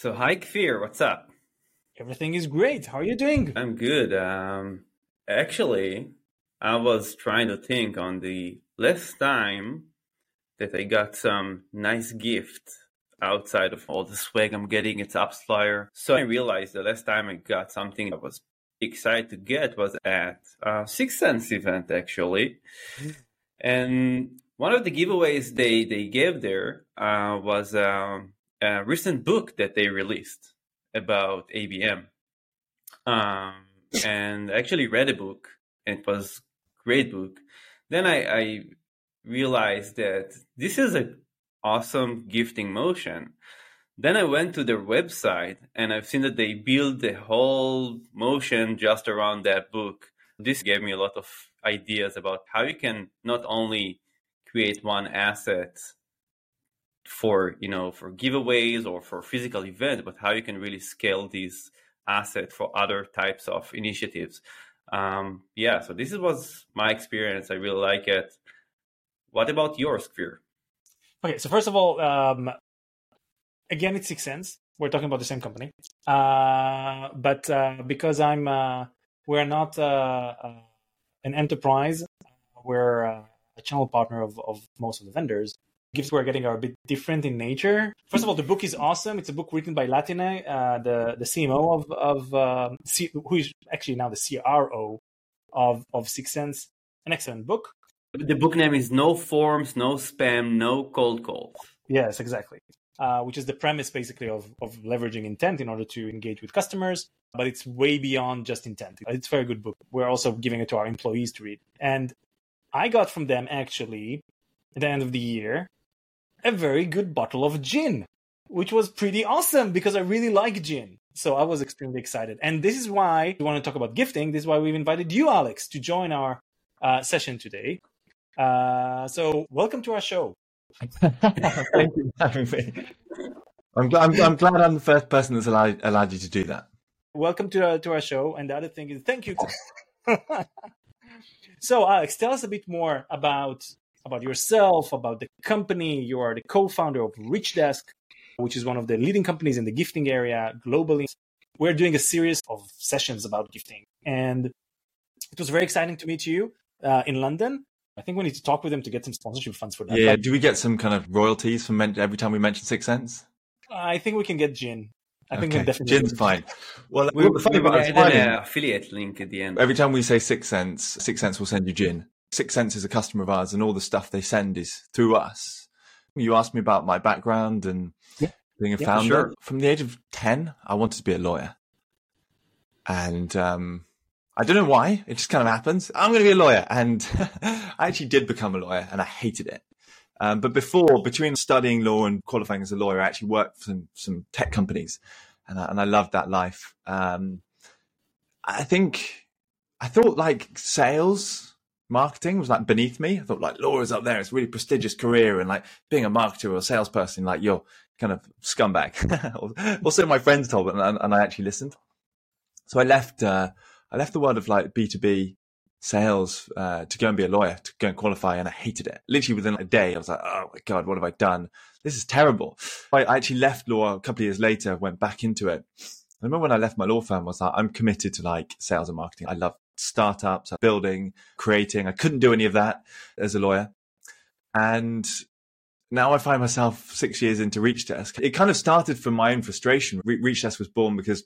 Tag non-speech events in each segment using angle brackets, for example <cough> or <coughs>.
So, hi, Kfir, what's up? Everything is great. How are you doing? I'm good. Um, actually, I was trying to think on the last time that I got some nice gift outside of all the swag I'm getting. It's Appsflyer. So I realized the last time I got something I was excited to get was at a 6sense event, actually. And one of the giveaways they, they gave there uh, was um, a recent book that they released about ABM. Um, and I actually read a book. And it was great book. Then I, I realized that this is a awesome gifting motion. Then I went to their website and I've seen that they build the whole motion just around that book. This gave me a lot of ideas about how you can not only create one asset for you know for giveaways or for physical events but how you can really scale these assets for other types of initiatives. Um, yeah so this was my experience. I really like it. What about yours Kfir okay so first of all um, again it's 6sense. We're talking about the same company. Uh, but uh, because i'm uh, we're not uh, uh, an enterprise we're uh, a channel partner of, of most of the vendors gifts we're getting are a bit different in nature. First of all, the book is awesome. It's a book written by Latané, uh, the the CMO of of uh, C- who is actually now the CRO of of 6sense. An excellent book. The book name is No Forms, No Spam, No Cold Calls. Yes, exactly. Uh, which is the premise basically of, of leveraging intent in order to engage with customers, but it's way beyond just intent. It's a very good book. We're also giving it to our employees to read. And I got from them actually at the end of the year a very good bottle of gin, which was pretty awesome because I really like gin. So I was extremely excited. And this is why we want to talk about gifting. This is why we've invited you, Alex, to join our uh, session today. Uh, so welcome to our show. <laughs> Thank you for having me. I'm, glad, I'm, I'm, glad I'm the first person that's allowed, allowed you to do that. Welcome to, uh, to our show. And the other thing is, thank you. <laughs> so, Alex, tell us a bit more about about yourself, about the company. You are the co-founder of ReachDesk, which is one of the leading companies in the gifting area globally. We're doing a series of sessions about gifting, and it was very exciting to meet you uh, in London. I think we need to talk with them to get some sponsorship funds for that. Yeah, do we get some kind of royalties from every time we mention 6sense? I think we can get gin. I okay. think we'll definitely gin's fine. Well, we, we'll we, we add an affiliate link at the end. Every time we say 6sense, Six Sense will send you gin. 6sense is a customer of ours, and all the stuff they send is through us. You asked me about my background and yeah. being a yeah, founder. Sure. From the age of 10, I wanted to be a lawyer. And um, I don't know why. It just kind of happens. I'm going to be a lawyer. And <laughs> I actually did become a lawyer, and I hated it. Um, but before, between studying law and qualifying as a lawyer, I actually worked for some, some tech companies, and I, and I loved that life. Um, I think I thought like sales marketing was like beneath me. I thought like Laura's up there. It's a really prestigious career. And like being a marketer or a salesperson, like you're kind of scumbag. <laughs> also my friends told me and, and, I actually listened. So I left, uh, I left the world of like B2B sales, uh, to go and be a lawyer, to go and qualify. And I hated it. Literally within a day, I was like, Oh my God, what have I done? This is terrible. I, I actually left law a couple of years later, went back into it. I remember when I left my law firm, I was like, I'm committed to like sales and marketing. I love startups, building, creating. I couldn't do any of that as a lawyer. And now I find myself six years into ReachDesk. It kind of started from my own frustration. Re- ReachDesk was born because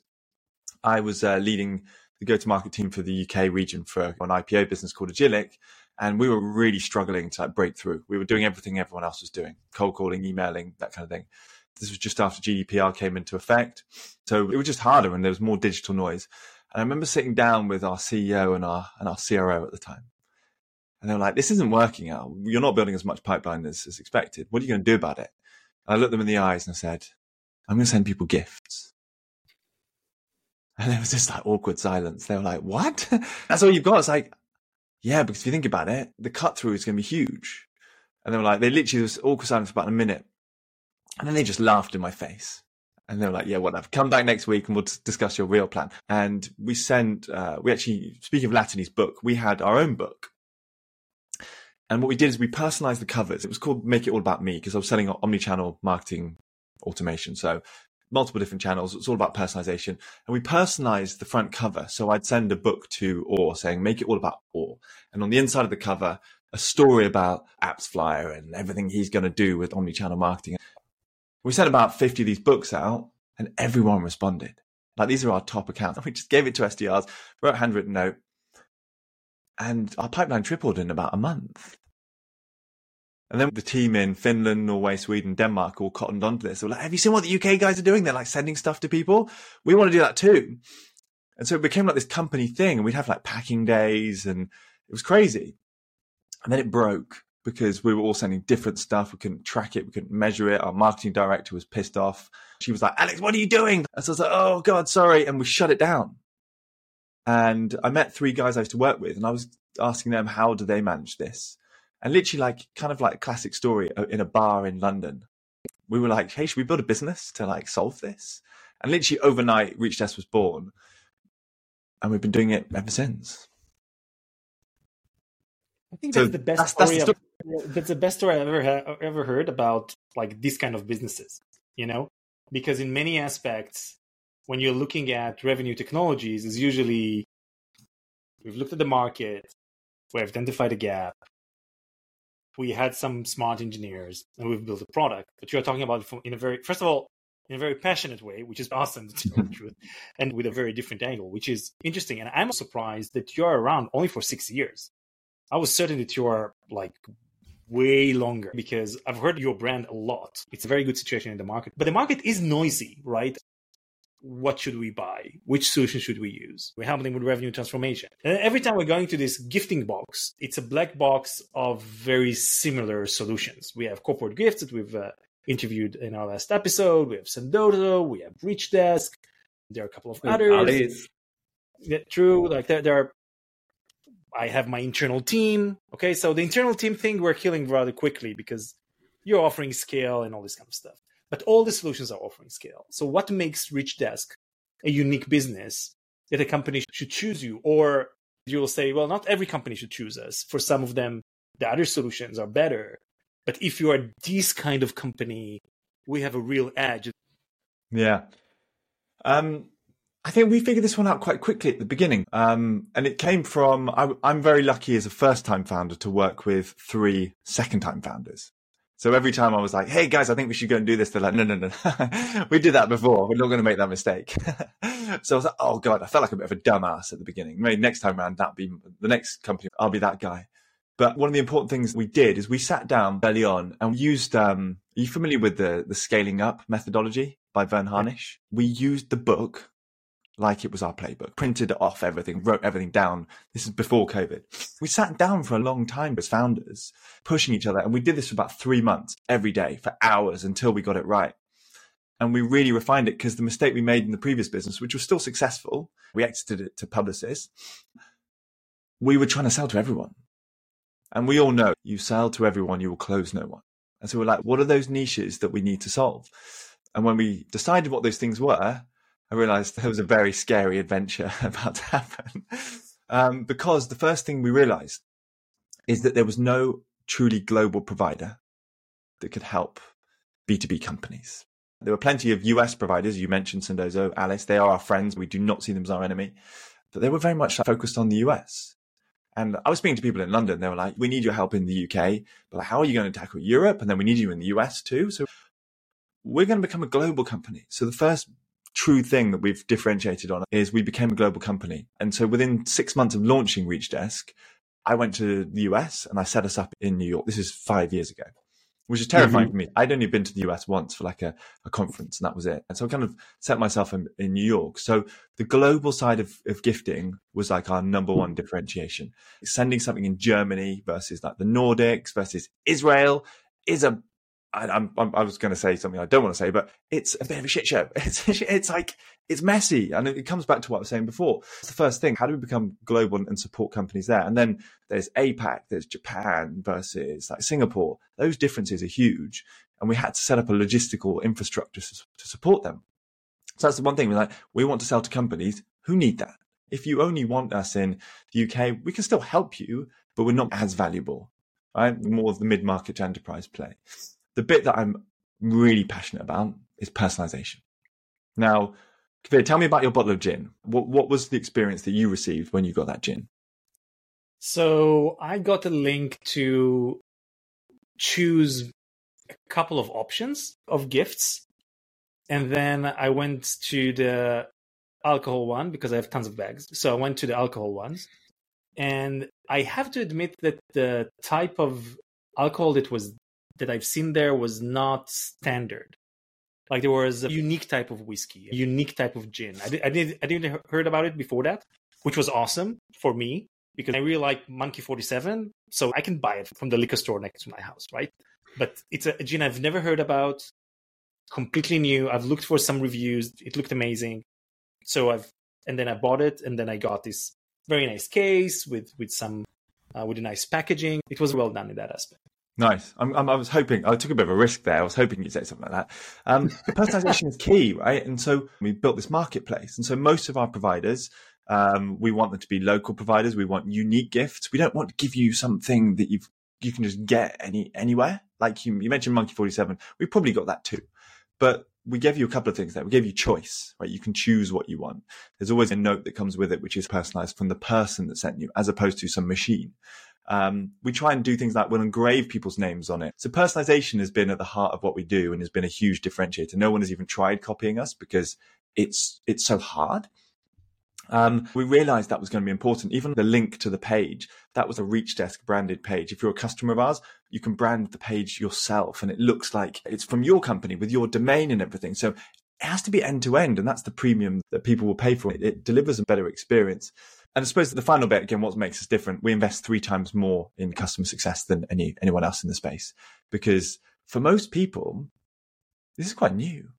I was uh, leading the go-to-market team for the UK region for an IPO business called Agillic. And we were really struggling to like, break through. We were doing everything everyone else was doing, cold calling, emailing, that kind of thing. This was just after GDPR came into effect. So it was just harder and there was more digital noise. And I remember sitting down with our CEO and our and our CRO at the time. And they were like, this isn't working out. You're not building as much pipeline as, as expected. What are you going to do about it? And I looked them in the eyes and I said, I'm going to send people gifts. And there was this like awkward silence. They were like, what? <laughs> That's all you've got. It's like, yeah, because if you think about it, the cut through is going to be huge. And they were like, they literally was awkward silence for about a minute. And then they just laughed in my face. And they were like, yeah, whatever. Come back next week and we'll discuss your real plan. And we sent, uh, we actually, speaking of Latané's book, we had our own book. And what we did is we personalized the covers. It was called Make It All About Me because I was selling omni-channel marketing automation. So multiple different channels. It's all about personalization. And we personalized the front cover. So I'd send a book to Or saying, make it all about Or. And on the inside of the cover, a story about AppsFlyer and everything he's going to do with omnichannel marketing. We sent about 50 of these books out and everyone responded. Like these are our top accounts. <laughs> We just gave it to SDRs, wrote a handwritten note, and our pipeline tripled in about a month. And then the team in Finland, Norway, Sweden, Denmark all cottoned onto this. They were like, have you seen what the UK guys are doing? They're like sending stuff to people. We want to do that too. And so it became like this company thing and we'd have like packing days and it was crazy. And then it broke because we were all sending different stuff. We couldn't track it. We couldn't measure it. Our marketing director was pissed off. She was like, Alex, what are you doing? And so I was like, oh God, sorry. And we shut it down. And I met three guys I used to work with and I was asking them, how do they manage this? And literally like, kind of like a classic story uh, in a bar in London. We were like, hey, should we build a business to like solve this? And literally overnight, Reach Desk was born. And we've been doing it ever since. I think that's so the best that's, story. That's the, story. That's the best story I've ever ever heard about like this kind of businesses. You know, because in many aspects, when you're looking at revenue technologies, is usually we've looked at the market, we've identified a gap, we had some smart engineers, and we've built a product. But you're talking about in a very first of all in a very passionate way, which is awesome <laughs> to tell the truth, and with a very different angle, which is interesting. And I'm surprised that you're around only for six years. I was certain that you are like way longer because I've heard your brand a lot. It's a very good situation in the market, but the market is noisy, right? What should we buy? Which solution should we use? We're helping with revenue transformation. And every time we're going to this gifting box, it's a black box of very similar solutions. We have corporate gifts that we've uh, interviewed in our last episode. We have Sendoso, we have Reach Desk. There are a couple of others. Yeah, true. Like there, there are I have my internal team. Okay, so the internal team thing we're killing rather quickly because you're offering scale and all this kind of stuff. But all the solutions are offering scale. So what makes Reach Desk a unique business that a company should choose you? Or you'll say, well, not every company should choose us. For some of them, the other solutions are better. But if you are this kind of company, we have a real edge. Yeah. Um, I think we figured this one out quite quickly at the beginning. Um, and it came from, I, am very lucky as a first time founder to work with three second time founders. So every time I was like, Hey guys, I think we should go and do this. They're like, no, no, no, <laughs> we did that before. We're not going to make that mistake. <laughs> so I was like, Oh God, I felt like a bit of a dumbass at the beginning. Maybe next time around, that'll be the next company. I'll be that guy. But one of the important things we did is we sat down early on and used, um, are you familiar with the, the scaling up methodology by Verne Harnish? We used the book like it was our playbook, printed off everything, wrote everything down. This is before COVID. We sat down for a long time as founders, pushing each other. And we did this for about three months every day for hours until we got it right. And we really refined it because the mistake we made in the previous business, which was still successful, we exited it to Publicis. We were trying to sell to everyone. And we all know you sell to everyone, you will close no one. And so we're like, what are those niches that we need to solve? And when we decided what those things were, I realized there was a very scary adventure <laughs> about to happen. Um, because the first thing we realized is that there was no truly global provider that could help B2B companies. There were plenty of US providers. You mentioned Sendoso, Alyce. They are our friends. We do not see them as our enemy. But they were very much focused on the US. And I was speaking to people in London. They were like, we need your help in the UK, but how are you going to tackle Europe? And then we need you in the US too. So we're going to become a global company. So the first true thing that we've differentiated on is we became a global company. And so within six months of launching Reach Desk, I went to the US and I set us up in New York. This is five years ago, which is terrifying mm-hmm. for me. I'd only been to the US once for like a, a, conference and that was it. And so I kind of set myself in, in New York. So the global side of, of gifting was like our number one differentiation. Sending something in Germany versus like the Nordics versus Israel is a I, I'm, i was going to say something I don't want to say, but it's a bit of a shit show. <laughs> It's, it's like, it's messy. And it comes back to what I was saying before. It's the first thing. How do we become global and support companies there? And then there's APAC, there's Japan versus like Singapore. Those differences are huge. And we had to set up a logistical infrastructure to, to support them. So that's the one thing we're like, we want to sell to companies who need that. If you only want us in the UK, we can still help you, but we're not as valuable, right? More of the mid market enterprise play the bit that I'm really passionate about is personalization. Now, Kfir, tell me about your bottle of gin. What what was the experience that you received when you got that gin? So I got a link to choose a couple of options of gifts, and then I went to the alcohol one because I have tons of bags. So I went to the alcohol ones, and I have to admit that the type of alcohol that was that I've seen there was not standard. Like there was a unique type of whiskey, a unique type of gin. I, did, I did I didn't heard about it before that, which was awesome for me because I really like Monkey Forty Seven, so I can buy it from the liquor store next to my house, right? But it's a gin I've never heard about, completely new. I've looked for some reviews; it looked amazing, so I've and then I bought it, and then I got this very nice case with with some uh, with a nice packaging. It was well done in that aspect. Nice. I'm, I'm, i was hoping, I took a bit of a risk there. I was hoping you'd say something like that. Um, <laughs> personalization is key, right? And so we built this marketplace. And so most of our providers, um, we want them to be local providers. We want unique gifts. We don't want to give you something that you've, you can just get any, anywhere. Like you, you mentioned Monkey 47. We probably got that too, but we gave you a couple of things there. We gave you choice, right? You can choose what you want. There's always a note that comes with it, which is personalized from the person that sent you as opposed to some machine. Um, we try and do things like we'll engrave people's names on it. So personalization has been at the heart of what we do and has been a huge differentiator. No one has even tried copying us because it's it's so hard. Um, we realized that was going to be important. Even the link to the page, that was a Reachdesk branded page. If you're a customer of ours, you can brand the page yourself and it looks like it's from your company with your domain and everything. So it has to be end to end. And that's the premium that people will pay for. It, it delivers a better experience. And I suppose the final bit again, what makes us different, we invest three times more in customer success than any anyone else in the space. Because for most people, this is quite new.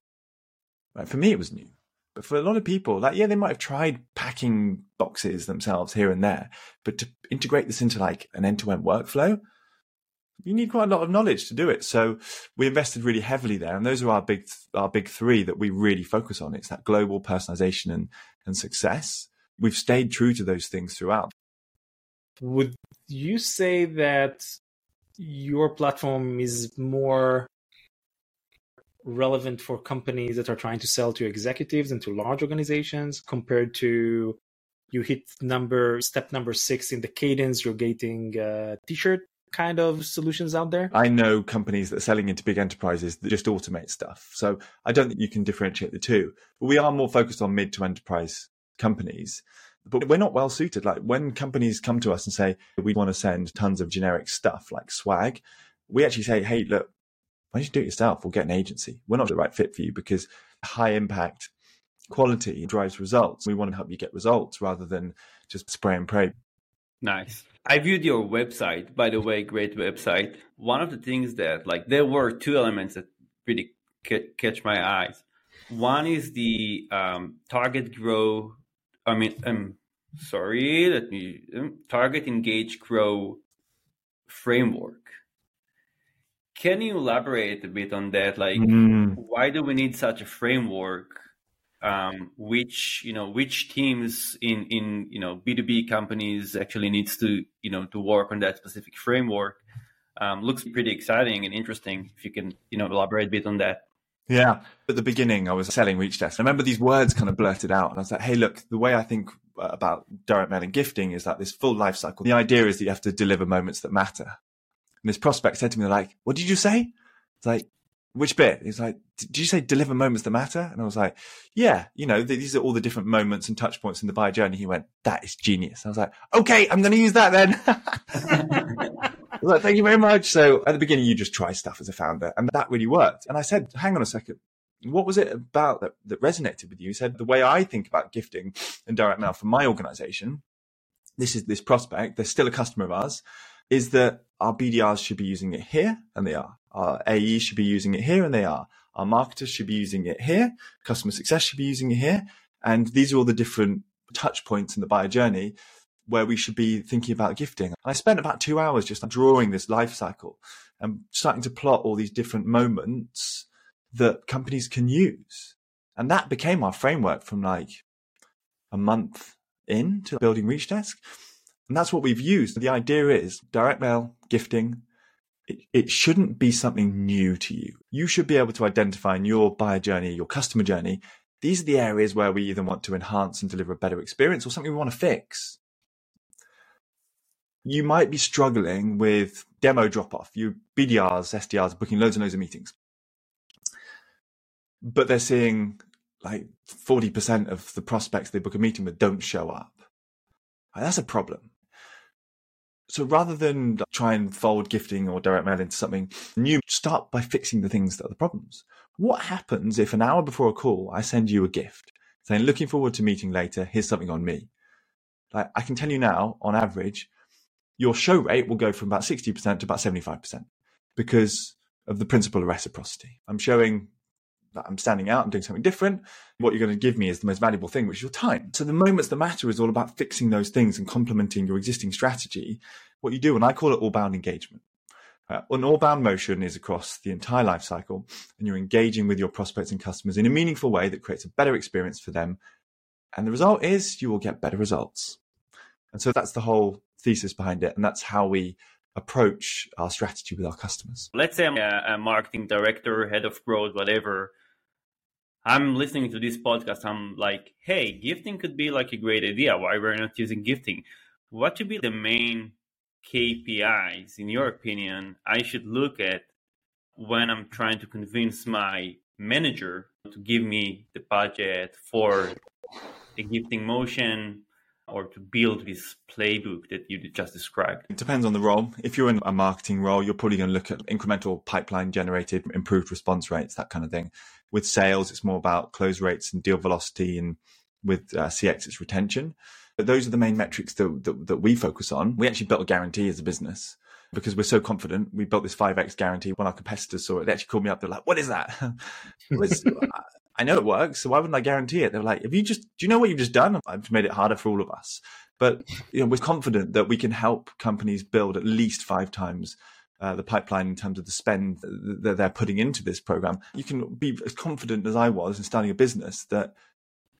Right? For me, it was new. But for a lot of people, like, yeah, they might have tried packing boxes themselves here and there, but to integrate this into like an end to end workflow, you need quite a lot of knowledge to do it. So we invested really heavily there. And those are our big, our big three that we really focus on. It's that global personalization and, and success we've stayed true to those things throughout. Would you say that your platform is more relevant for companies that are trying to sell to executives and to large organizations compared to you hit number step number six in the cadence you're getting a t-shirt kind of solutions out there? I know companies that are selling into big enterprises that just automate stuff. So i don't think you can differentiate the two. But we are more focused on mid to enterprise companies but we're not well suited. Like when companies come to us and say, we want to send tons of generic stuff like swag, we actually say, hey, look, why don't you do it yourself? We'll get an agency. We're not the right fit for you because high impact quality drives results. We want to help you get results rather than just spray and pray. Nice. I viewed your website, by the way, great website. One of the things that, like, there were two elements that really catch my eyes. One is the um, target grow I mean, um, sorry, let me um, target, engage, grow framework. Can you elaborate a bit on that? Like, mm. why do we need such a framework? Um, which you know, which teams in in you know B two B companies actually needs to you know to work on that specific framework? Um, looks pretty exciting and interesting. If you can you know elaborate a bit on that. Yeah. At the beginning, I was selling Reachdesk. I remember these words kind of blurted out. And I was like, hey, look, the way I think uh, about direct mail and gifting is that this full life cycle. The idea is that you have to deliver moments that matter. And this prospect said to me, like, what did you say? It's like, which bit? He's like, did you say deliver moments that matter? And I was like, yeah, you know, these are all the different moments and touch points in the buyer journey. He went, that is genius. I was like, okay, I'm going to use that then. <laughs> <laughs> like, thank you very much. So at the beginning, you just try stuff as a founder, and that really worked. And I said, hang on a second. What was it about that, that resonated with you? He said, the way I think about gifting and direct mail for my organization, this is this prospect, they're still a customer of ours, is that our BDRs should be using it here, and they are. Our AEs should be using it here, and they are. Our marketers should be using it here. Customer success should be using it here. And these are all the different touch points in the buyer journey where we should be thinking about gifting. And I spent about two hours just drawing this life cycle and starting to plot all these different moments that companies can use. And that became our framework from like a month in to building Reachdesk. And that's what we've used. The idea is direct mail, gifting, it, it shouldn't be something new to you. You should be able to identify in your buyer journey, your customer journey, These are the areas where we either want to enhance and deliver a better experience or something we want to fix. You might be struggling with demo drop off. You BDRs, SDRs booking loads and loads of meetings. But they're seeing like 40% of the prospects they book a meeting with don't show up. That's a problem. So rather than try and fold gifting or direct mail into something new, start by fixing the things that are the problems. What happens if an hour before a call, I send you a gift saying, looking forward to meeting later. Here's something on me. Like I can tell you now, on average, your show rate will go from about 60% to about 75% because of the principle of reciprocity. I'm showing that I'm standing out, I'm doing something different. What you're going to give me is the most valuable thing, which is your time. So the moments that matter is all about fixing those things and complementing your existing strategy. What you do, and I call it allbound engagement. Uh, an allbound motion is across the entire life cycle, and you're engaging with your prospects and customers in a meaningful way that creates a better experience for them. And the result is you will get better results. And so that's the whole thesis behind it. And that's how we approach our strategy with our customers. Let's say I'm a, a marketing director, head of growth, whatever I'm listening to this podcast. I'm like, hey, gifting could be like a great idea. Why we're not using gifting? What should be the main KPIs, in your opinion, I should look at when I'm trying to convince my manager to give me the budget for the gifting motion or to build this playbook that you just described? It depends on the role. If you're in a marketing role, you're probably going to look at incremental pipeline generated, improved response rates, that kind of thing. With sales, it's more about close rates and deal velocity, and with uh, CX, it's retention. But those are the main metrics that, that, that we focus on. We actually built a guarantee as a business because we're so confident. We built this 5x guarantee. When our competitors saw it, they actually called me up. They're like, what is that? <laughs> I know it works, so why wouldn't I guarantee it? They're like, have you just, do you know what you've just done? I've made it harder for all of us. But you know, we're confident that we can help companies build at least five times uh, the pipeline in terms of the spend that they're putting into this program. You can be as confident as I was in starting a business that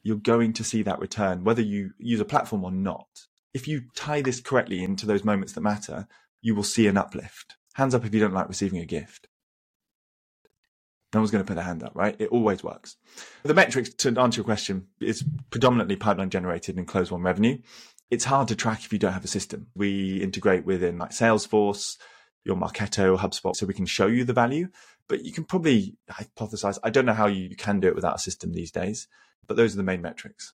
you're going to see that return, whether you use a platform or not. If you tie this correctly into those moments that matter, you will see an uplift. Hands up if you don't like receiving a gift. No one's going to put their hand up, right? It always works. The metrics, to answer your question, is predominantly pipeline generated and closed-won revenue. It's hard to track if you don't have a system. We integrate within like Salesforce, your Marketo, HubSpot, so we can show you the value. But you can probably hypothesize. I don't know how you can do it without a system these days, but those are the main metrics.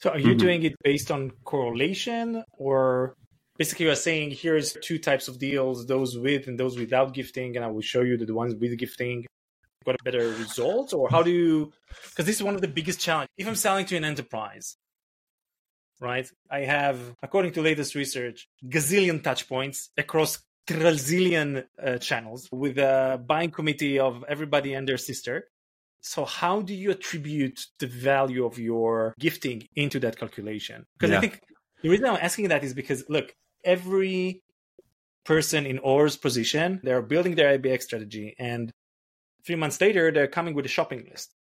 So are you mm-hmm. doing it based on correlation or basically you're saying here's two types of deals, those with and those without gifting, and I will show you the ones with gifting got a better result or how do you because this is one of the biggest challenges if i'm selling to an enterprise right i have according to latest research gazillion touch points across trillion uh, channels with a buying committee of everybody and their sister. So how do you attribute the value of your gifting into that calculation? Because yeah. i think the reason i'm asking that is because look every person in Or's position, they're building their ABX strategy and three months later, they're coming with a shopping list.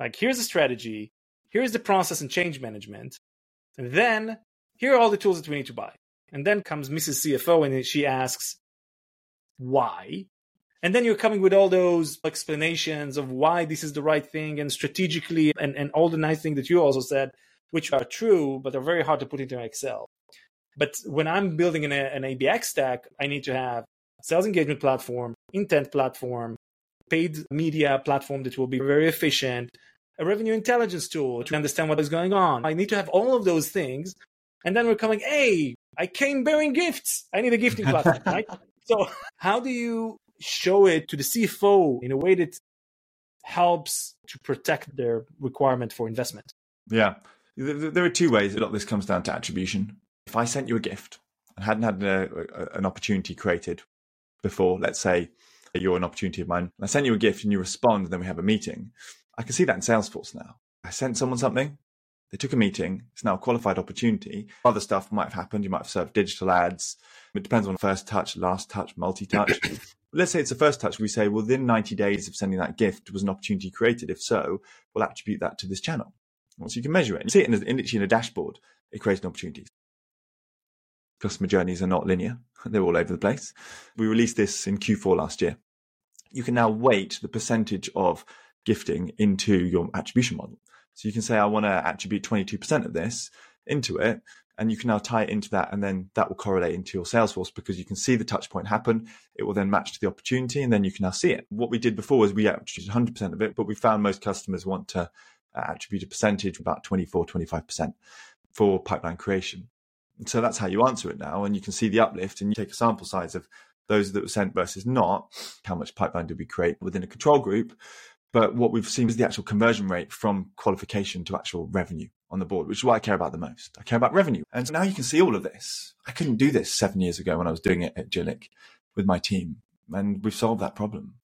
Like, here's a strategy, here's the process and change management, and then here are all the tools that we need to buy. And then comes Mrs. CFO and she asks, why? And then you're coming with all those explanations of why this is the right thing and strategically and, and all the nice things that you also said, which are true, but are very hard to put into Excel. But when I'm building an, an ABX stack, I need to have sales engagement platform, intent platform, paid media platform that will be very efficient, a revenue intelligence tool to understand what is going on. I need to have all of those things. And then we're coming, hey, I came bearing gifts. I need a gifting platform, <laughs> right? So how do you show it to the CFO in a way that helps to protect their requirement for investment? Yeah. There are two ways a lot of this comes down to attribution. If I sent you a gift and hadn't had a, a, an opportunity created before, let's say you're an opportunity of mine. I send you a gift and you respond, and then we have a meeting. I can see that in Salesforce now. I sent someone something, they took a meeting. It's now a qualified opportunity. Other stuff might have happened. You might have served digital ads. It depends on first touch, last touch, multi touch. <coughs> Let's say it's the first touch. We say within 90 days of sending that gift was an opportunity created. If so, we'll attribute that to this channel. Once you can measure it, you see it in, a, in, in a dashboard. It creates an opportunity customer journeys are not linear. <laughs> They're all over the place. We released this in Q4 last year. You can now weight the percentage of gifting into your attribution model. So you can say, I want to attribute 22% of this into it. And you can now tie it into that. And then that will correlate into your Salesforce because you can see the touch point happen. It will then match to the opportunity and then you can now see it. What we did before was we attributed 100% of it, but we found most customers want to uh, attribute a percentage, about 24, 25% for pipeline creation. So that's how you answer it now. And you can see the uplift and you take a sample size of those that were sent versus not. How much pipeline did we create within a control group? But what we've seen is the actual conversion rate from qualification to actual revenue on the board, which is what I care about the most. I care about revenue. And now you can see all of this. I couldn't do this seven years ago when I was doing it at Agillic with my team. And we've solved that problem.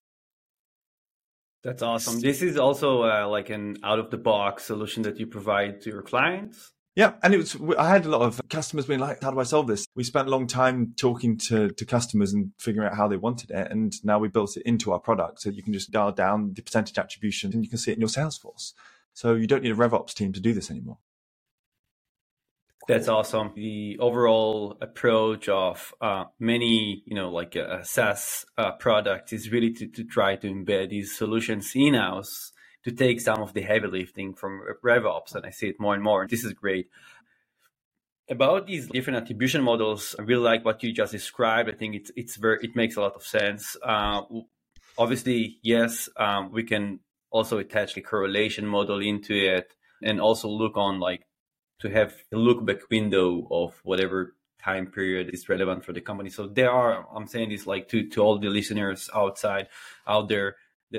That's awesome. This is also uh, like an out of the box solution that you provide to your clients. Yeah, and it was. I had a lot of customers being like, "How do I solve this?" We spent a long time talking to to customers and figuring out how they wanted it, and now we built it into our product, so you can just dial down the percentage attribution, and you can see it in your Salesforce. So you don't need a RevOps team to do this anymore. That's awesome. The overall approach of uh, many, you know, like a, SaaS uh, product is really to, to try to embed these solutions in house to take some of the heavy lifting from RevOps, and I see it more and more. This is great. About these different attribution models, I really like what you just described. I think it's it's very it makes a lot of sense. Uh, obviously, yes, um, we can also attach the correlation model into it, and also look on like to have a look back window of whatever time period is relevant for the company. So there are, I'm saying this like to, to all the listeners outside out there,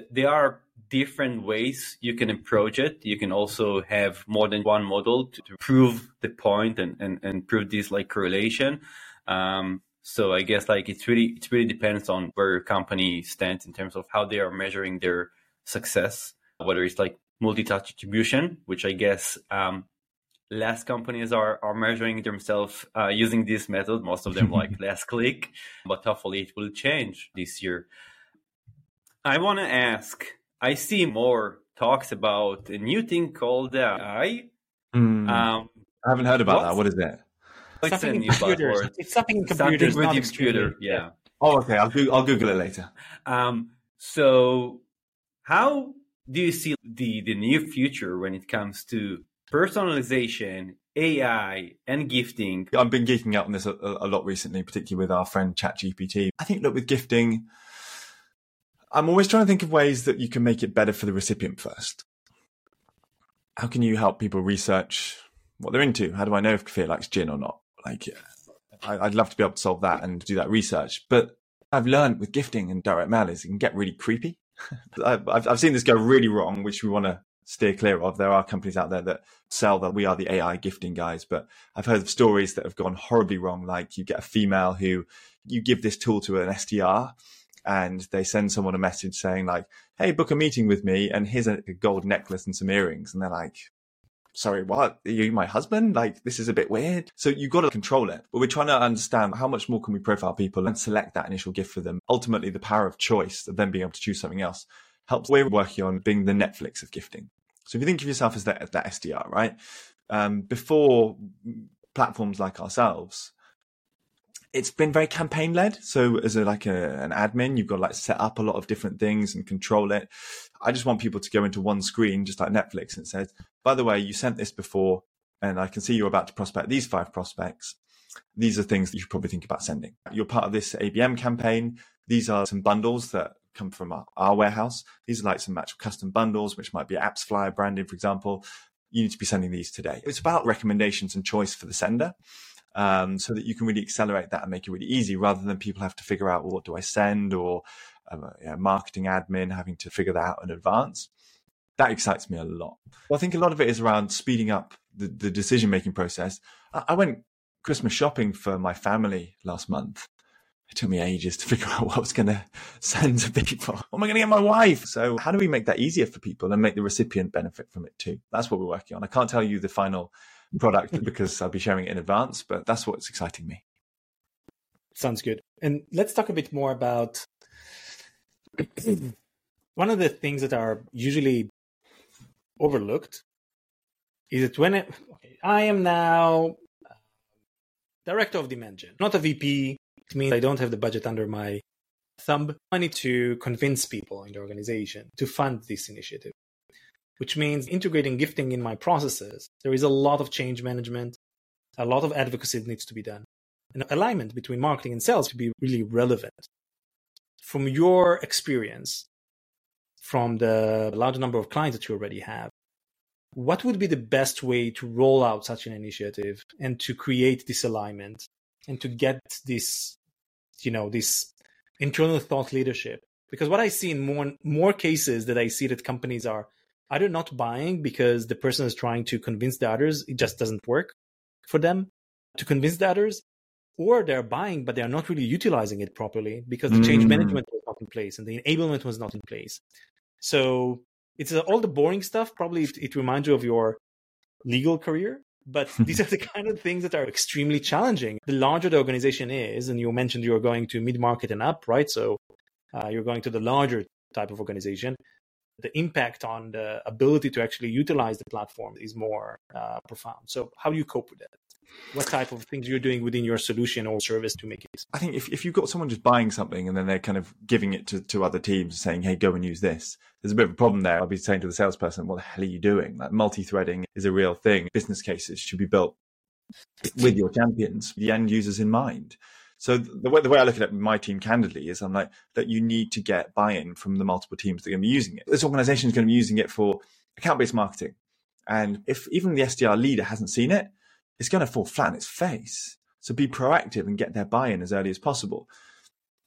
there are different ways you can approach it. You can also have more than one model to, to prove the point and, and, and prove this like correlation. Um, so I guess like it's really it really depends on where your company stands in terms of how they are measuring their success, whether it's like multi-touch attribution, which I guess um, less companies are, are measuring themselves uh, using this method. Most of them <laughs> like last click, but hopefully it will change this year. I want to ask. I see more talks about a new thing called AI. Mm. Um, I haven't heard about that. What is that? It's something in computers. It's something in computers. Something with computer. Yeah. Oh, okay. I'll go- I'll Google it later. Um. So, how do you see the the near future when it comes to personalization, AI, and gifting? I've been geeking out on this a, a lot recently, particularly with our friend ChatGPT. I think look with gifting I'm always trying to think of ways that you can make it better for the recipient first. How can you help people research what they're into? How do I know if Kfir likes gin or not? Like, I, would love to be able to solve that and do that research. But I've learned with gifting and direct mail is it can get really creepy. <laughs> I've, I've seen this go really wrong, which we want to steer clear of. There are companies out there that sell that we are the AI gifting guys, but I've heard of stories that have gone horribly wrong. Like you get a female who you give this tool to an SDR and they send someone a message saying like, "Hey, book a meeting with me, and here's a gold necklace and some earrings," and they're like. Sorry, what? Are you my husband? Like, this is a bit weird. So you've got to control it. But we're trying to understand how much more can we profile people and select that initial gift for them. Ultimately, the power of choice of them being able to choose something else helps. We're working on being the Netflix of gifting. So if you think of yourself as that, that SDR, right? Um, before platforms like ourselves, it's been very campaign led. So as a, like a, an admin, you've got to like set up a lot of different things and control it. I just want people to go into one screen, just like Netflix, and says, by the way, you sent this before, and I can see you're about to prospect these five prospects. These are things that you should probably think about sending. You're part of this ABM campaign. These are some bundles that come from our, our warehouse. These are like some actual custom bundles, which might be AppsFlyer branding, for example. You need to be sending these today. It's about recommendations and choice for the sender um, so that you can really accelerate that and make it really easy rather than people have to figure out well, what do I send or um, you know, marketing admin having to figure that out in advance. That excites me a lot. Well, I think a lot of it is around speeding up the, the decision making process. I, I went Christmas shopping for my family last month. It took me ages to <laughs> figure out what I was going to send to people. What am I going to get my wife? So how do we make that easier for people and make the recipient benefit from it too? That's what we're working on. I can't tell you the final product because I'll be sharing it in advance, but that's what's exciting me. Sounds good. And let's talk a bit more about <clears throat> one of the things that are usually overlooked is that when it, okay, I am now uh, director of demand gen, not a VP. It means I don't have the budget under my thumb. I need to convince people in the organization to fund this initiative, which means integrating gifting in my processes. There is a lot of change management, a lot of advocacy that needs to be done, and alignment between marketing and sales to be really relevant. From your experience, from the large number of clients that you already have, what would be the best way to roll out such an initiative and to create this alignment and to get this you know this internal thought leadership because what i see in more more cases that i see that companies are either not buying because the person is trying to convince the others it just doesn't work for them to convince the others or they're buying but they're not really utilizing it properly because the change mm. management was not in place and the enablement was not in place so it's all the boring stuff probably it, it reminds you of your legal career but <laughs> these are the kind of things that are extremely challenging. The larger the organization is, and you mentioned you're going to mid market and up, right? So uh, you're going to the larger type of organization. The impact on the ability to actually utilize the platform is more uh, profound. So, how do you cope with that? what type of things you're doing within your solution or service to make it i think if, if you've got someone just buying something and then they're kind of giving it to, to other teams saying hey go and use this there's a bit of a problem there i'll be saying to the salesperson what the hell are you doing like multi-threading is a real thing business cases should be built with your champions the end users in mind so the way, the way I look at it, my team candidly is I'm like that you need to get buy-in from the multiple teams that are going to be using it. This organization is going to be using it for account-based marketing. And if even the SDR leader hasn't seen it, it's going to fall flat on its face. So be proactive and get their buy-in as early as possible.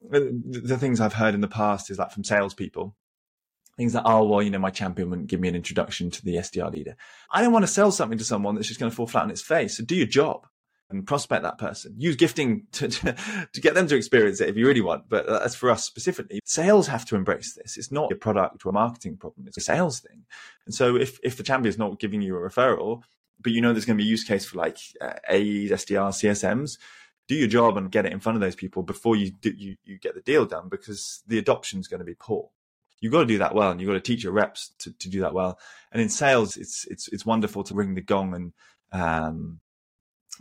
The, the things I've heard in the past is like from salespeople, things like, oh, well, you know, my champion wouldn't give me an introduction to the SDR leader. I don't want to sell something to someone that's just going to fall flat on its face. So do your job and prospect that person. Use gifting to, to, to, get them to experience it if you really want. But as for us specifically, sales have to embrace this. It's not a product or a marketing problem. It's a sales thing. And so if, if the champion is not giving you a referral, but you know there's going to be a use case for like uh, AEs, SDRs, CSMs. Do your job and get it in front of those people before you do, you, you get the deal done because the adoption is going to be poor. You've got to do that well, and you've got to teach your reps to, to do that well. And in sales, it's it's it's wonderful to ring the gong and um,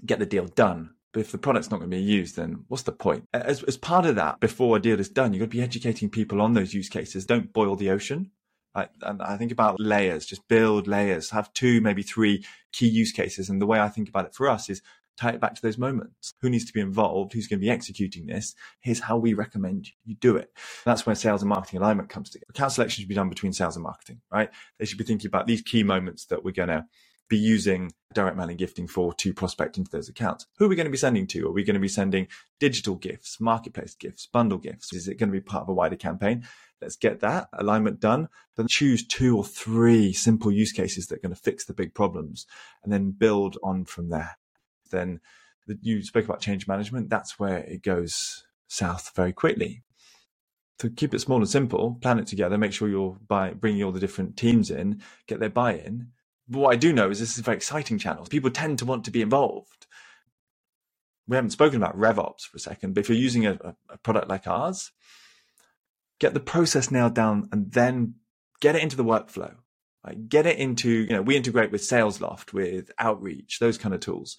get the deal done. But if the product's not going to be used, then what's the point? As, as part of that, before a deal is done, you've got to be educating people on those use cases. Don't boil the ocean. I, and I think about layers, just build layers, have two, maybe three key use cases. And the way I think about it for us is tie it back to those moments. Who needs to be involved? Who's going to be executing this? Here's how we recommend you do it. That's where sales and marketing alignment comes together. Account selection should be done between sales and marketing, right? They should be thinking about these key moments that we're going to be using direct mailing gifting for to prospect into those accounts. Who are we going to be sending to? Are we going to be sending digital gifts, marketplace gifts, bundle gifts? Is it going to be part of a wider campaign? Let's get that alignment done. Then choose two or three simple use cases that are going to fix the big problems and then build on from there. Then the, you spoke about change management. That's where it goes south very quickly. To keep it small and simple, plan it together, make sure you're by bringing all the different teams in, get their buy-in. But what I do know is this is a very exciting channel. People tend to want to be involved. We haven't spoken about RevOps for a second, but if you're using a, a product like ours, get the process nailed down and then get it into the workflow. Like get it into, you know, we integrate with SalesLoft, with Outreach, those kind of tools.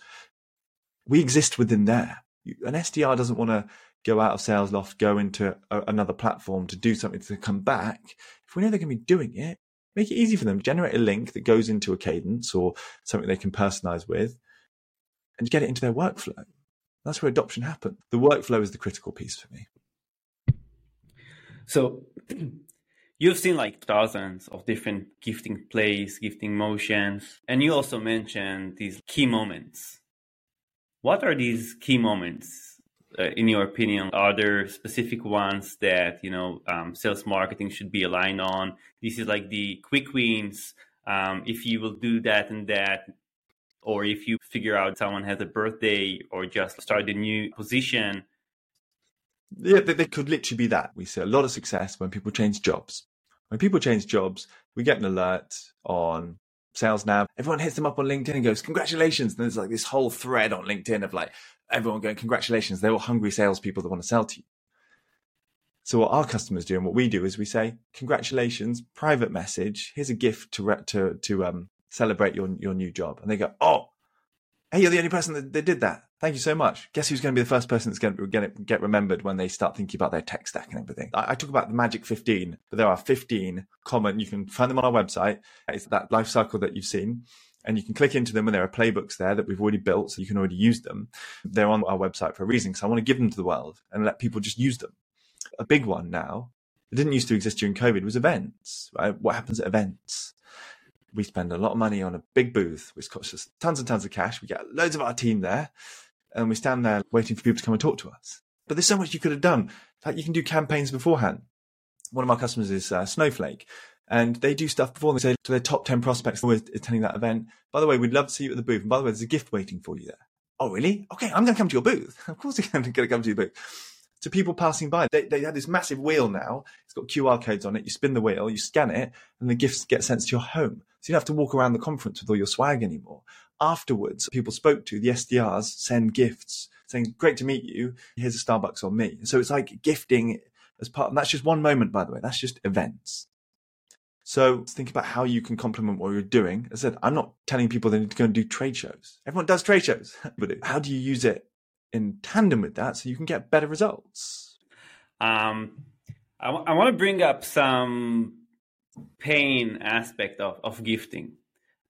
We exist within there. An SDR doesn't want to go out of SalesLoft, go into a, another platform to do something to come back. If we know they're going to be doing it, make it easy for them. Generate a link that goes into a cadence or something they can personalize with and get it into their workflow. That's where adoption happens. The workflow is the critical piece for me. So <clears throat> you've seen like thousands of different gifting plays, gifting motions, and you also mentioned these key moments. What are these key moments? Uh, in your opinion, are there specific ones that you know um, sales marketing should be aligned on? This is like the quick wins. Um, if you will do that and that, or if you figure out someone has a birthday or just start a new position, yeah, they, they could literally be that. We see a lot of success when people change jobs. When people change jobs, we get an alert on Sales Nav. Everyone hits them up on LinkedIn and goes, Congratulations. And there's like this whole thread on LinkedIn of like everyone going, Congratulations. They're all hungry salespeople that want to sell to you. So what our customers do and what we do is we say, Congratulations, private message. Here's a gift to re- to to um, celebrate your your new job. And they go, Oh, Hey, you're the only person that, that did that. Thank you so much. Guess who's going to be the first person that's going to get, get remembered when they start thinking about their tech stack and everything? I, I talk about the magic 15, but there are 15 common. You can find them on our website. It's that life cycle that you've seen and you can click into them and there are playbooks there that we've already built so you can already use them. They're on our website for a reason so i want to give them to the world and let people just use them. A big one now that didn't used to exist during covid was events right? What happens at events? We spend a lot of money on a big booth which costs us tons and tons of cash. We get loads of our team there and we stand there waiting for people to come and talk to us. But there's so much you could have done. Like you can do campaigns beforehand. One of our customers is uh, snowflake and they do stuff before they say to their top 10 prospects who are attending that event, by the way, we'd love to see you at the booth. And by the way, there's a gift waiting for you there. Oh, really? Okay, I'm going to come to your booth. <laughs> Of course, I'm going to come to your booth. To people passing by, they, they have this massive wheel now. It's got QR codes on it. You spin the wheel, you scan it, and the gifts get sent to your home. So you don't have to walk around the conference with all your swag anymore. Afterwards, people spoke to the SDRs send gifts saying, Great to meet you. Here's a Starbucks on me. So it's like gifting as part, and that's just one moment, by the way. That's just events. So think about how you can complement what you're doing. As I said, I'm not telling people they need to go and do trade shows. Everyone does trade shows, <laughs> but how do you use it in tandem with that so you can get better results? Um, I, w- I want to bring up some pain aspect of, of gifting.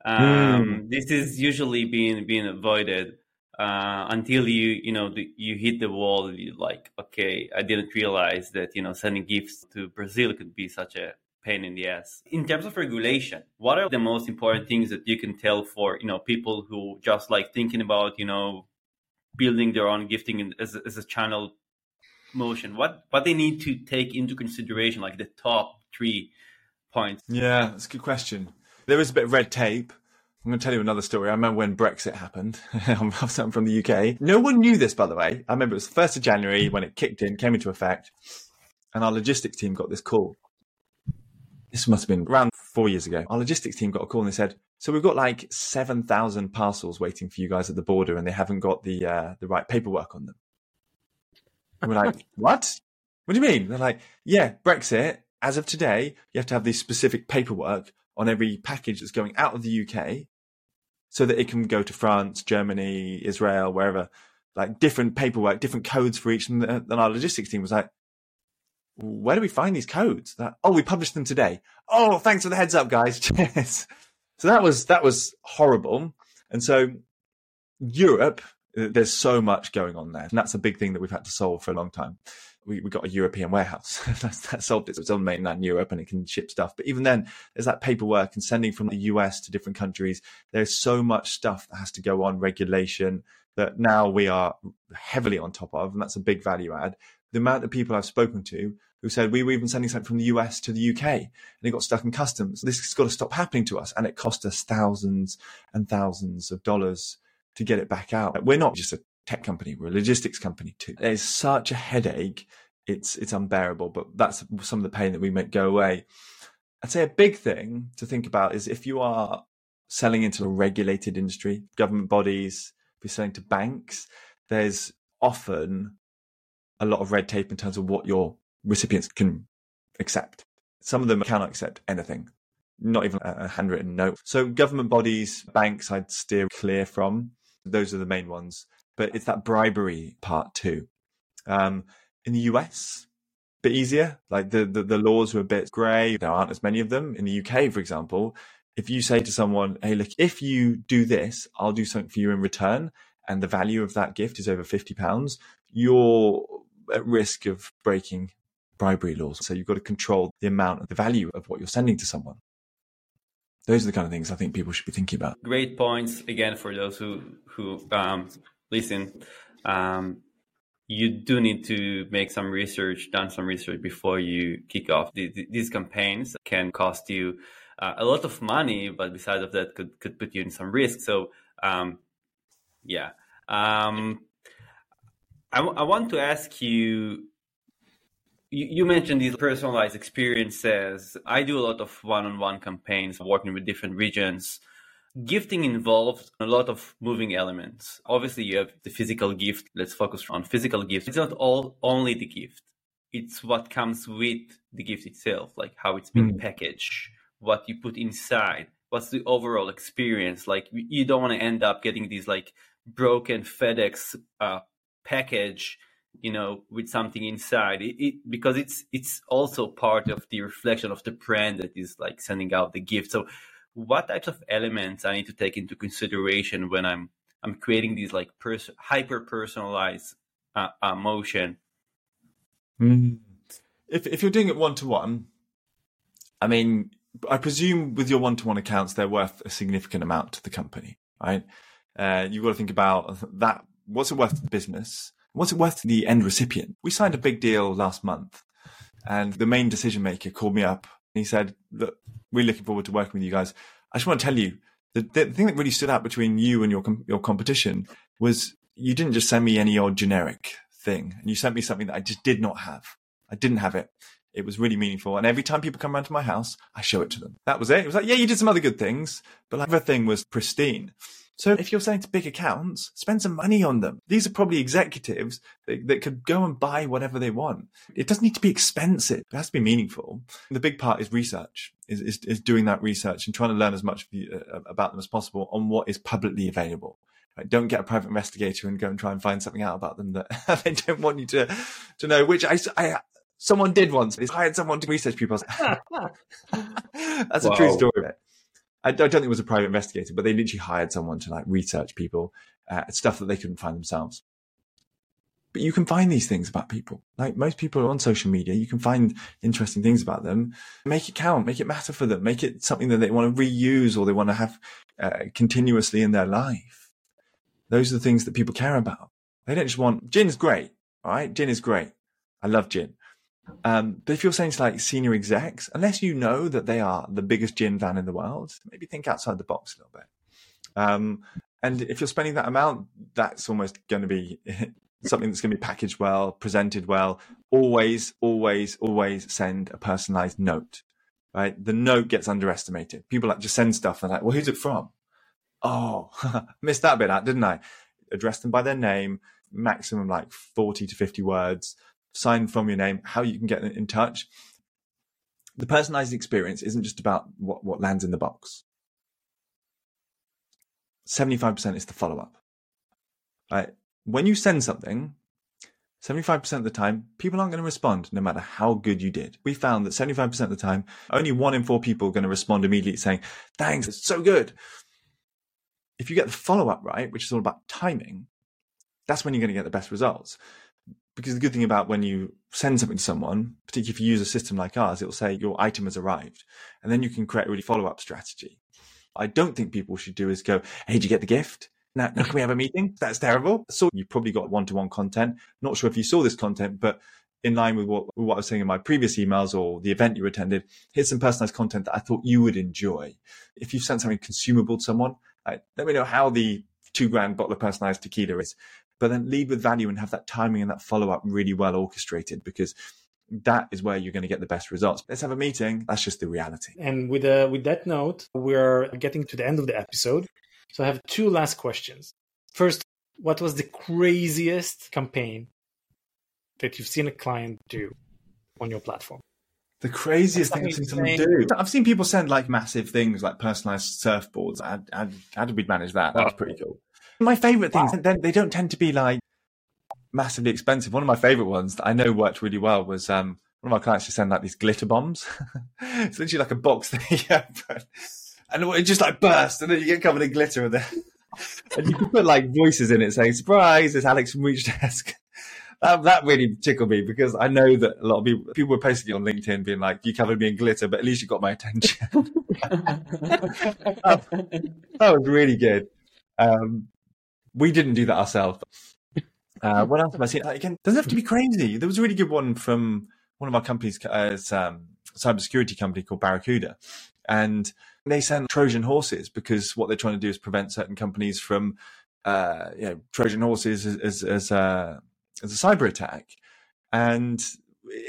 Um, mm. This is usually being being avoided uh, until you you know the, you hit the wall. You like, okay, I didn't realize that you know sending gifts to Brazil could be such a pain in the ass. In terms of regulation, what are the most important things that you can tell for you know people who just like thinking about you know building their own gifting as, as a channel motion? What what they need to take into consideration, like the top three points? Yeah, that's a good question. There is a bit of red tape. I'm going to tell you another story. I remember when Brexit happened. <laughs> I'm from the UK. No one knew this, by the way. I remember it was the 1st of January when it kicked in, came into effect, and our logistics team got this call this must have been around four years ago. Our logistics team got a call and they said, "So we've got like seven thousand parcels waiting for you guys at the border, and they haven't got the uh, the right paperwork on them." And we're like, <laughs> "What? What do you mean?" They're like, "Yeah, Brexit. As of today, you have to have this specific paperwork on every package that's going out of the UK, so that it can go to France, Germany, Israel, wherever." Like different paperwork, different codes for each. And then our logistics team was like, where do we find these codes? That, oh, we published them today. Oh, thanks for the heads up, guys. <laughs> Cheers. So that was that was horrible. And so Europe, uh, there's so much going on there, and that's a big thing that we've had to solve for a long time. We, we got a European warehouse <laughs> that solved it. So it's on mainland Europe and it can ship stuff. But even then, there's that paperwork and sending from the US to different countries. There's so much stuff that has to go on, regulation that now we are heavily on top of, and that's a big value add the amount of people I've spoken to who said we were even sending something from the US to the UK and it got stuck in customs. This has got to stop happening to us. And it cost us thousands and thousands of dollars to get it back out. We're not just a tech company, we're a logistics company too. It's such a headache. It's, it's unbearable, but that's some of the pain that we make go away. I'd say a big thing to think about is if you are selling into a regulated industry, government bodies, if you're selling to banks, there's often a lot of red tape in terms of what your recipients can accept. Some of them cannot accept anything, not even a handwritten note. So government bodies, banks, I'd steer clear from. Those are the main ones. But it's that bribery part too. Um, in the US, bit easier. Like the, the, the laws are a bit grey. There aren't as many of them. In the UK, for example, if you say to someone, Hey, look, if you do this, I'll do something for you in return. And the value of that gift is over 50 pounds. You're at risk of breaking bribery laws. So you've got to control the amount of the value of what you're sending to someone. Those are the kind of things I think people should be thinking about. Great points again for those who who um, listen. Um, you do need to make some research, done some research before you kick off. These campaigns can cost you uh, a lot of money, but besides of that, could could put you in some risk. So, um, yeah. Um, I, I want to ask you, you. You mentioned these personalized experiences. I do a lot of one-on-one campaigns, working with different regions. Gifting involves a lot of moving elements. Obviously, you have the physical gift. Let's focus on physical gift. It's not all only the gift. It's what comes with the gift itself, like how it's been mm. packaged, what you put inside, what's the overall experience. Like you don't want to end up getting these like broken FedEx uh, package, you know, with something inside. It, it, because it's it's also part of the reflection of the brand that is like sending out the gift. So, what types of elements I need to take into consideration when I'm I'm creating these like pers- hyper personalized uh, uh, motion? Mm. If if you're doing it one to one, I mean, I presume with your one to one accounts, they're worth a significant amount to the company, right? Uh, you've got to think about that. What's it worth to the business? What's it worth to the end recipient? We signed a big deal last month and the main decision maker called me up and he said, look, we're looking forward to working with you guys. I just want to tell you the, the thing that really stood out between you and your, your competition was you didn't just send me any old generic thing and you sent me something that I just did not have. I didn't have it. It was really meaningful. And every time people come around to my house, I show it to them. That was it. It was like, yeah, you did some other good things, but like everything was pristine. So if you're selling to big accounts, spend some money on them. These are probably executives that, that, could go and buy whatever they want. It doesn't need to be expensive. It has to be meaningful. The big part is research, is, is, is doing that research and trying to learn as much uh, about them as possible on what is publicly available. Right? Don't get a private investigator and go and try and find something out about them that <laughs> they don't want you to, to know, which I, I, someone did once. They hired someone to research people. <laughs> That's wow. a true story. I don't think it was a private investigator, but they literally hired someone to like research people, uh, stuff that they couldn't find themselves. But you can find these things about people. Like most people are on social media, you can find interesting things about them. Make it count, make it matter for them, make it something that they want to reuse or they want to have uh, continuously in their life. Those are the things that people care about. They don't just want gin's great, all right? Gin is great. I love gin. Um, but if you're saying to like senior execs, unless you know that they are the biggest gin van in the world, maybe think outside the box a little bit. Um, and if you're spending that amount, that's almost going to be <laughs> something that's going to be packaged well, presented well. Always, always, always send a personalized note. Right? The note gets underestimated. People like just send stuff and like, well, who's it from? Oh, <laughs> missed that bit out, didn't I? Address them by their name, maximum like 40 to 50 words sign from your name, how you can get in touch. The personalized experience isn't just about what, what lands in the box. 75% is the follow up. Right? When you send something, 75% of the time, people aren't going to respond no matter how good you did. We found that 75% of the time, only one in four people are going to respond immediately saying, thanks, it's so good. If you get the follow up right, which is all about timing, that's when you're going to get the best results because the good thing about when you send something to someone, particularly if you use a system like ours, it'll say your item has arrived, and then you can create a really follow up strategy. I don't think people should do is go, "Hey, did you get the gift? Now, now can we have a meeting?" That's terrible. So you probably got one to one content. Not sure if you saw this content, but in line with what, what I was saying in my previous emails or the event you attended, here's some personalized content that I thought you would enjoy. If you've sent something consumable to someone, let me know how the two grand bottle of personalized tequila is but then lead with value and have that timing and that follow up really well orchestrated because that is where you're going to get the best results. Let's have a meeting. That's just the reality. And with uh, with that note, we're getting to the end of the episode. So I have two last questions. First, what was the craziest campaign that you've seen a client do on your platform? The craziest thing I've seen someone do. I've seen people send like massive things like personalized surfboards. How, how, how did we manage that? That was pretty cool. My favorite things, wow. they don't tend to be like massively expensive. One of my favorite ones that I know worked really well was um, one of my clients just send like these glitter bombs. <laughs> it's literally like a box <laughs> that you open and it just like burst and then you get covered in glitter and then <laughs> and you can put like voices in it saying surprise it's alex from ReachDesk that, that really tickled me because i know that a lot of people people were posting it on linkedin being like you covered me in glitter but at least you got my attention that, that was really good um, we didn't do that ourselves. Uh, <laughs> what else have I seen? Again, doesn't have to be crazy. There was a really good one from one of our companies, uh, um, cybersecurity company called Barracuda, and they send Trojan horses because what they're trying to do is prevent certain companies from, uh, you know, Trojan horses as as, as, a, as a cyber attack, and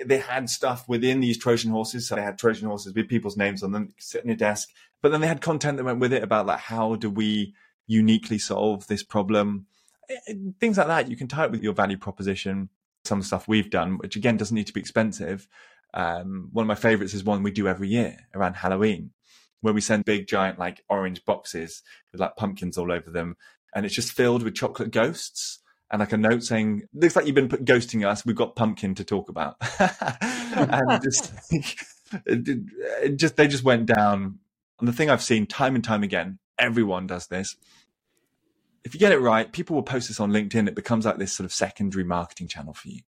they had stuff within these Trojan horses. So they had Trojan horses with people's names on them, sit on your desk. But then they had content that went with it about like how do we uniquely solve this problem. Eh, eh, things like that. You can tie it with your value proposition. Some stuff we've done, which again doesn't need to be expensive. Um, one of my favorites is one we do every year around Halloween, where we send big, giant, like orange boxes with like pumpkins all over them. and it's just filled with chocolate ghosts and like a note saying, "Looks like you've been ghosting us. We've got pumpkin to talk about." <laughs> and just, <laughs> it, it just they just went down. And the thing I've seen time and time again, everyone does this. If you get it right, people will post this on LinkedIn. It becomes like this sort of secondary marketing channel for you.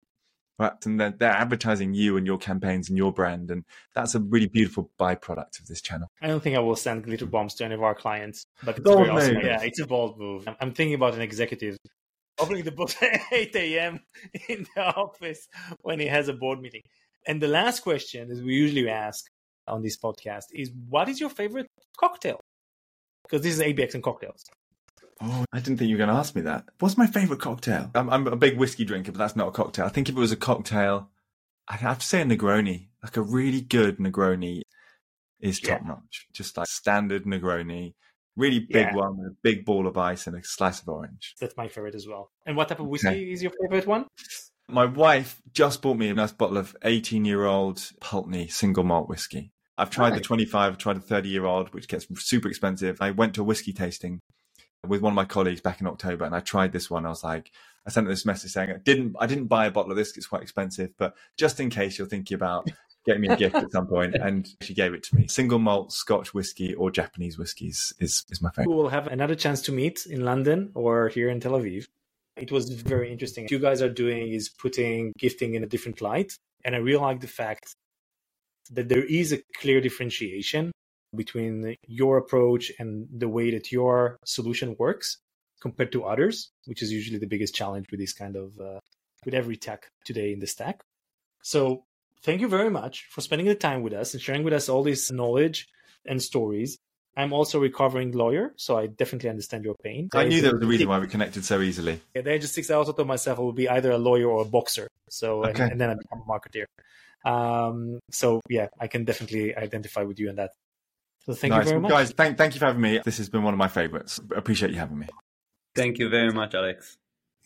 Right? And they're, they're advertising you and your campaigns and your brand. And that's a really beautiful byproduct of this channel. I don't think I will send glitter bombs to any of our clients, but it's very awesome. Yeah, it's a bold move. I'm thinking about an executive opening the book <laughs> at 8 a.m. in the office when he has a board meeting. And the last question that we usually ask on this podcast is what is your favorite cocktail? Because this is ABX and cocktails. Oh, I didn't think you were going to ask me that. What's my favorite cocktail? I'm, I'm, a big whiskey drinker, but that's not a cocktail. I think if it was a cocktail, I'd have to say a Negroni. Like a really good Negroni is top yeah. notch. Just like standard Negroni Really big yeah. one with a big ball of ice and a slice of orange. That's my favorite as well. And what type of whiskey okay. is your favorite one? My wife just bought me a nice bottle of 18 year old Pulteney single malt whiskey. I've tried right. the 25, I've tried the 30 year old, which gets super expensive. I went to a whiskey tasting with one of my colleagues back in October and I tried this one. I was like, I sent this message saying I didn't, I didn't buy a bottle of this. It's quite expensive, but just in case you're thinking about getting me a gift at some point, <laughs> and she gave it to me. Single malt Scotch whiskey or Japanese whiskeys is is my favorite. We will have another chance to meet in London or here in Tel Aviv. It was very interesting. What you guys are doing is putting gifting in a different light, and I really like the fact that there is a clear differentiation between your approach and the way that your solution works compared to others, which is usually the biggest challenge with this kind of uh, with every tech today in the stack. So thank you very much for spending the time with us and sharing with us all this knowledge and stories. I'm also a recovering lawyer, so I definitely understand your pain. I knew there was a reason why we connected so easily. Yeah, then just six. I also told myself I would be either a lawyer or a boxer. So okay. and, and, then I become a marketeer. Um, so yeah, I can definitely identify with you in that. So thank nice. you very much, guys. Thank thank you for having me. This has been one of my favorites. Appreciate you having me. Thank you very much, Alex.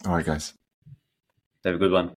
All right, guys. Have a good one.